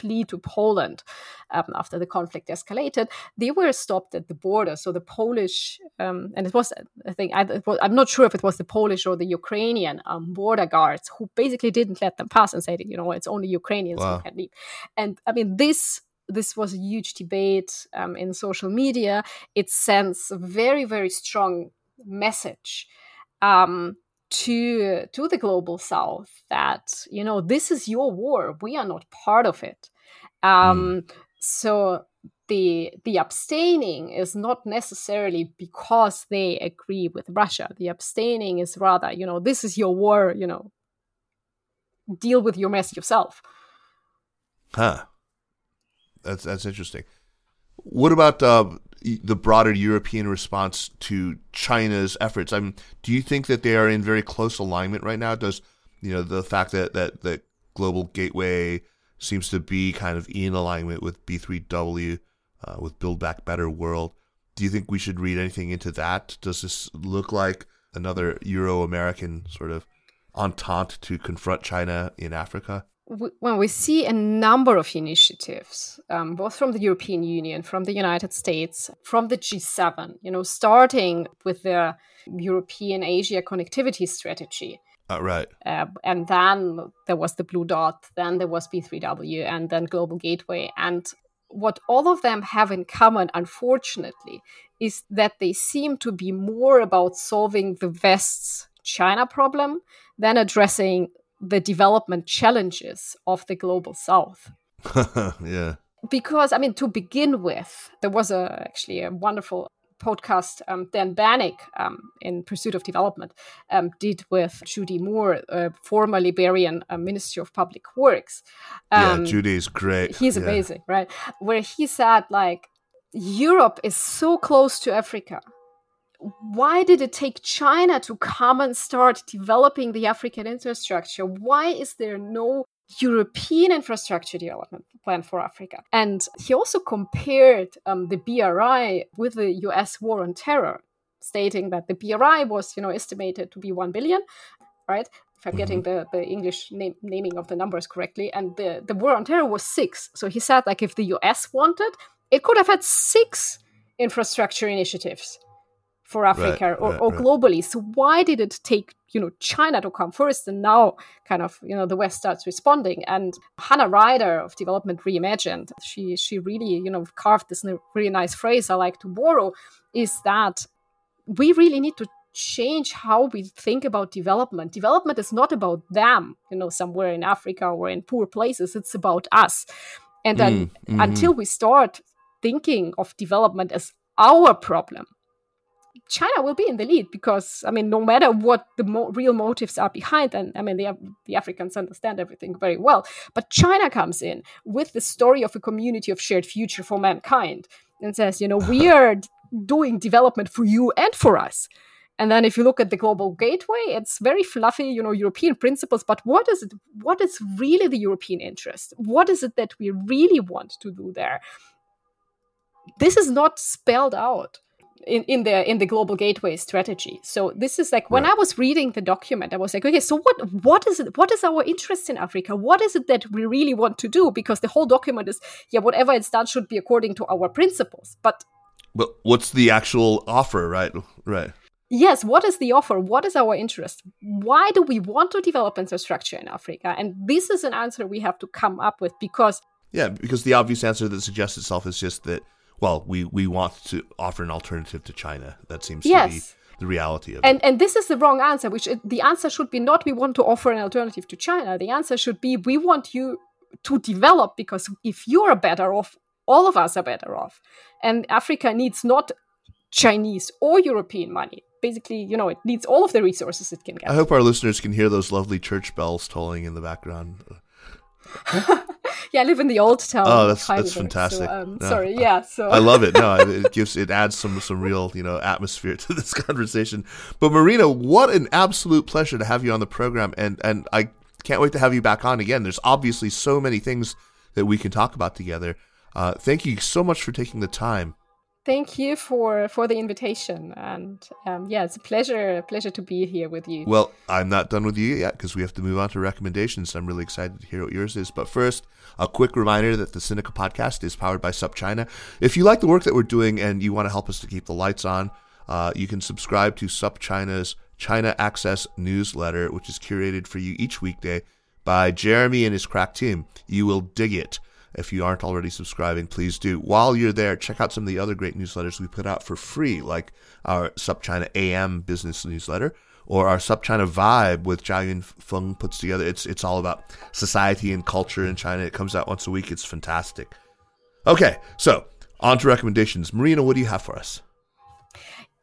to Poland um, after the conflict escalated they were stopped at the border so the Polish um, and it was I think I, am not sure if it was the Polish or the Ukrainian um, border guards who basically didn't let them pass and said you know it's only Ukrainians wow. who can leave. And I mean, this this was a huge debate um, in social media. It sends a very very strong message um, to to the global South that you know this is your war. We are not part of it. Um, mm. So the the abstaining is not necessarily because they agree with Russia. The abstaining is rather, you know, this is your war. You know, deal with your mess yourself. Huh. That's that's interesting. What about uh, the broader European response to China's efforts? I mean, do you think that they are in very close alignment right now? Does you know the fact that that that global gateway seems to be kind of in alignment with B3W, uh, with Build Back Better World? Do you think we should read anything into that? Does this look like another Euro American sort of entente to confront China in Africa? When we see a number of initiatives, um, both from the European Union, from the United States, from the G7, you know, starting with the European Asia connectivity strategy. Uh, right. Uh, and then there was the Blue Dot, then there was B3W, and then Global Gateway. And what all of them have in common, unfortunately, is that they seem to be more about solving the West's China problem than addressing the development challenges of the global south. yeah. Because, I mean, to begin with, there was a, actually a wonderful podcast um, Dan Banik um, in Pursuit of Development um, did with Gyude Moore, uh, former Liberian uh, Minister of Public Works. yeah, um, Gyude is great. He's yeah. amazing, right? Where he said, like, Europe is so close to Africa. Why did it take China to come and start developing the African infrastructure? Why is there no European infrastructure development plan for Africa. And he also compared um, the BRI with the US war on terror, stating that the BRI was, you know, estimated to be 1 billion, right? If I'm mm-hmm. getting the, the English name, naming of the numbers correctly. And the, the war on terror was six. So he said, like, if the US wanted, it could have had six infrastructure initiatives for Africa right, or, right, or globally. Right. So why did it take you know China to come first, and now kind of you know the West starts responding? And Hannah Ryder of Development Reimagined, she she really you know carved this really nice phrase I like to borrow, is that we really need to change how we think about development. Development is not about them, you know, somewhere in Africa or in poor places. It's about us. And then mm, mm-hmm. until we start thinking of development as our problem, China will be in the lead because I mean, no matter what the mo- real motives are behind, and I mean, the, the Africans understand everything very well, but China comes in with the story of a community of shared future for mankind and says, you know, we are doing development for you and for us. And then if you look at the global gateway, it's very fluffy, you know, European principles. But what is it? What is really the European interest? What is it that we really want to do there? This is not spelled out in, in the in the global gateway strategy. So this is like when right. i was reading the document i was like okay so what what is it what is our interest in africa? What is it that we really want to do? Because the whole document is yeah whatever it's done should be according to our principles but but what's the actual offer right? Right. Yes what is the offer? What is our interest? Why do we want to develop infrastructure in africa? And this is an answer we have to come up with because yeah because the obvious answer that suggests itself is just that well, we, we want to offer an alternative to China. That seems yes. to be the reality of and, it. And this is the wrong answer, which uh, the answer should be not we want to offer an alternative to China. The answer should be we want you to develop because if you're better off, all of us are better off. And Africa needs not Chinese or European money. Basically, you know, it needs all of the resources it can get. I hope our listeners can hear those lovely church bells tolling in the background. yeah, I live in the old town. Oh, that's that's fantastic. So, um, no, sorry, yeah. So I love it. No, it gives it adds some some real you know atmosphere to this conversation. But Marina, what an absolute pleasure to have you on the program, and and I can't wait to have you back on again. There's obviously so many things that we can talk about together. Uh, thank you so much for taking the time thank you for for the invitation and um, yeah it's a pleasure pleasure to be here with you well i'm not done with you yet because we have to move on to recommendations i'm really excited to hear what yours is but first a quick reminder that the Sinica podcast is powered by SupChina. If you like the work that we're doing and you want to help us to keep the lights on, uh, you can subscribe to SupChina's China Access newsletter, which is curated for you each weekday by Jeremy and his crack team. You will dig it. If you aren't already subscribing, please do. While you're there, check out some of the other great newsletters we put out for free, like our SupChina AM business newsletter or our SupChina Vibe with Jiayun Feng puts together. It's it's all about society and culture in China. It comes out once a week. It's fantastic. Okay, so on to recommendations. Marina, what do you have for us?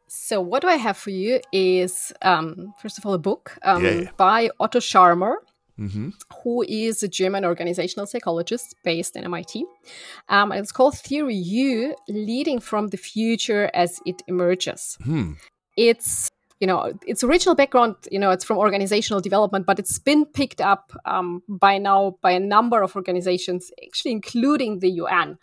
So what do I have for you is um, first of all a book um, yeah. by Otto Scharmer mm-hmm. who is a German organizational psychologist based in MIT. Um, it's called Theory U Leading from the Future as It Emerges. Hmm. It's you know its original background you know it's from organizational development but it's been picked up um, by now by a number of organizations actually including the un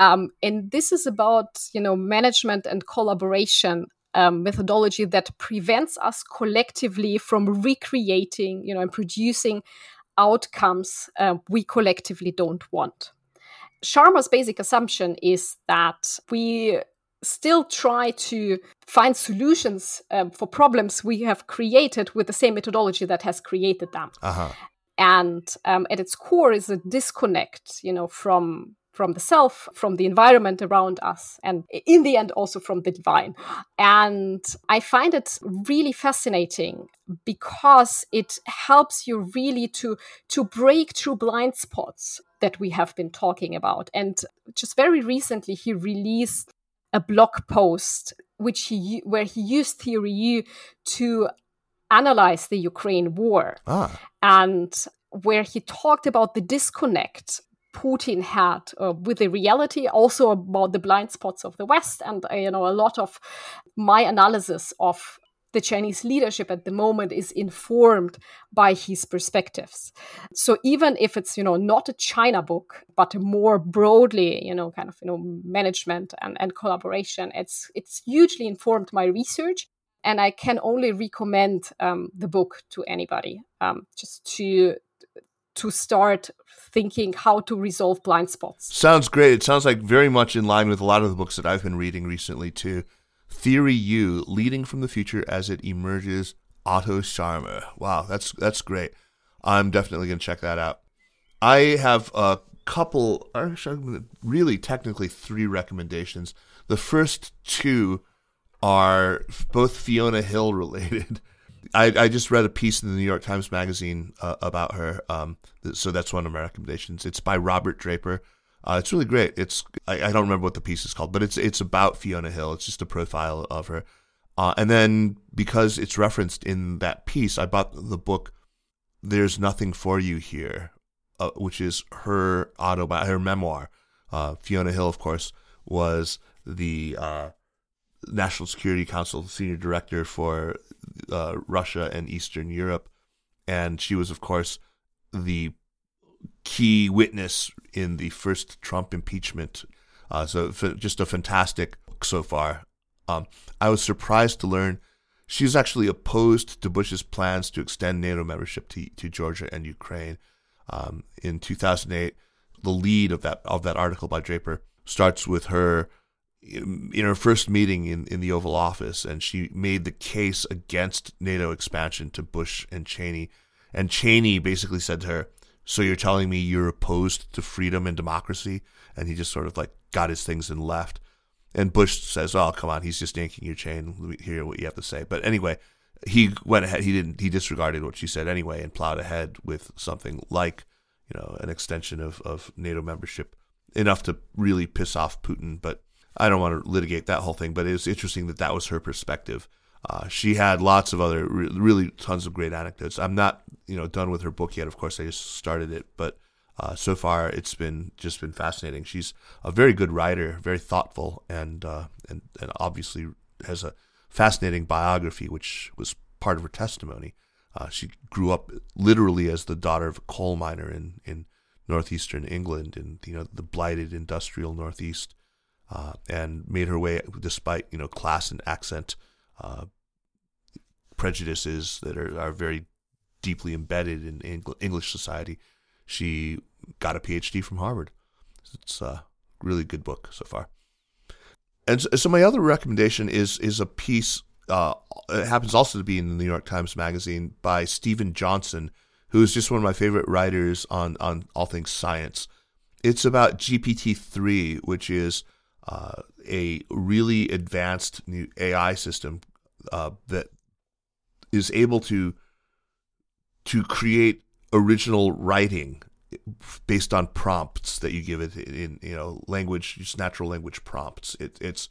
um, and this is about you know management and collaboration um, methodology that prevents us collectively from recreating, you know, and producing outcomes uh, we collectively don't want. Scharmer's basic assumption is that we still try to find solutions um, for problems we have created with the same methodology that has created them. Uh-huh. And um, at its core is a disconnect, you know, from from the self, from the environment around us, and in the end, also from the divine. And I find it really fascinating because it helps you really to, to break through blind spots that we have been talking about. And just very recently, he released a blog post which he where he used theory U to analyze the Ukraine war. Ah. And where he talked about the disconnect Putin had uh, with the reality, also about the blind spots of the West, and uh, you know a lot of my analysis of the Chinese leadership at the moment is informed by his perspectives. So even if it's you know not a China book, but more broadly you know kind of you know management and, and collaboration, it's it's hugely informed my research. And I can only recommend um, the book to anybody, um, just to to start thinking how to resolve blind spots. Sounds great. It sounds like very much in line with a lot of the books that I've been reading recently too. Theory U, leading from the future as it emerges. Otto Scharmer. Wow, that's that's great. I'm definitely going to check that out. I have a couple, actually, really technically three recommendations. The first two are both Fiona Hill related. I, I just read a piece in the New York Times Magazine uh, about her. Um, so that's one of my recommendations. It's by Robert Draper. Uh, it's really great. It's I, I, don't remember what the piece is called, but it's it's about Fiona Hill. It's just a profile of her. Uh, and then because it's referenced in that piece, I bought the book "There's Nothing for You Here," uh, which is her autobi- her memoir. Uh, Fiona Hill, of course, was the uh, National Security Council senior director for uh, Russia and Eastern Europe, and she was, of course, the key witness in the first Trump impeachment. Uh, so, just a fantastic book so far. Um, I was surprised to learn she was actually opposed to Bush's plans to extend NATO membership to, to Georgia and Ukraine. Um, in 2008, the lead of that of that article by Draper starts with her in her first meeting in, in the Oval Office, and she made the case against NATO expansion to Bush and Cheney. And Cheney basically said to her, So you're telling me you're opposed to freedom and democracy? And he just sort of like got his things and left. And Bush says, Oh, come on, he's just yanking your chain. Let me hear what you have to say. But anyway, he went ahead, he didn't, he disregarded what she said anyway and plowed ahead with something like, you know, an extension of, of NATO membership, enough to really piss off Putin. But I don't want to litigate that whole thing, but it was interesting that that was her perspective. Uh, she had lots of other re- really tons of great anecdotes. I'm not you know done with her book yet. Of course, I just started it, but uh, so far it's been just been fascinating. She's a very good writer, very thoughtful, and uh, and and obviously has a fascinating biography, which was part of her testimony. Uh, she grew up literally as the daughter of a coal miner in in northeastern England, in you know the blighted industrial northeast uh, and made her way despite you know class and accent uh, prejudices that are, are very deeply embedded in English society. She got a PhD from Harvard. It's a really good book so far. And so, so my other recommendation is is a piece. Uh, it happens also to be in the New York Times Magazine by Steven Johnson, who is just one of my favorite writers on on all things science. It's about GPT three, which is uh, a really advanced new AI system uh, that is able to to create original writing based on prompts that you give it in you know language just natural language prompts it, it's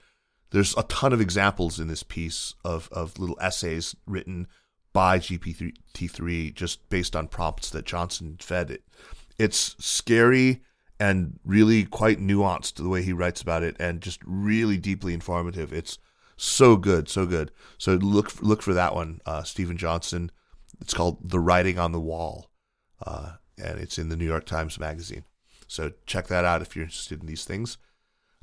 there's a ton of examples in this piece of, of little essays written by GPT-3 just based on prompts that Johnson fed it. It's scary and really quite nuanced the way he writes about it and just really deeply informative. It's so good, so good. So look look for that one, uh, Steven Johnson. It's called The Writing on the Wall, uh, and it's in the New York Times Magazine. So check that out if you're interested in these things.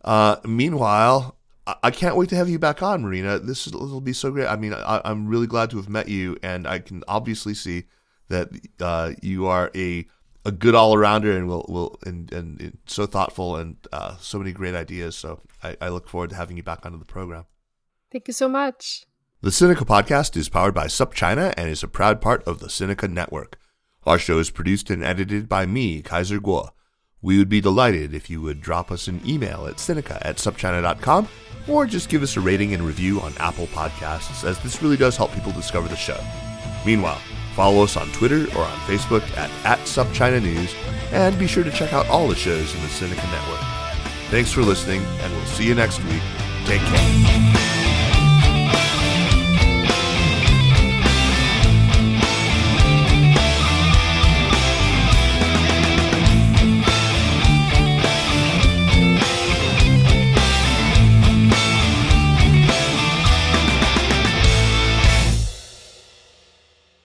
Uh, meanwhile, I-, I can't wait to have you back on, Marina. This will be so great. I mean, I- I'm really glad to have met you, and I can obviously see that uh, you are a a good all arounder and will will and, and, and, so thoughtful and uh, so many great ideas. So I, I look forward to having you back onto the program. Thank you so much. The Sinica podcast is powered by SupChina and is a proud part of the Sinica Network. Our show is produced and edited by me, Kaiser Kuo. We would be delighted if you would drop us an email at Sinica at supchina.com or just give us a rating and review on Apple Podcasts, as this really does help people discover the show. Meanwhile, follow us on Twitter or on Facebook at, at SupChina News, and be sure to check out all the shows in the Sinica Network. Thanks for listening, and we'll see you next week. Take care.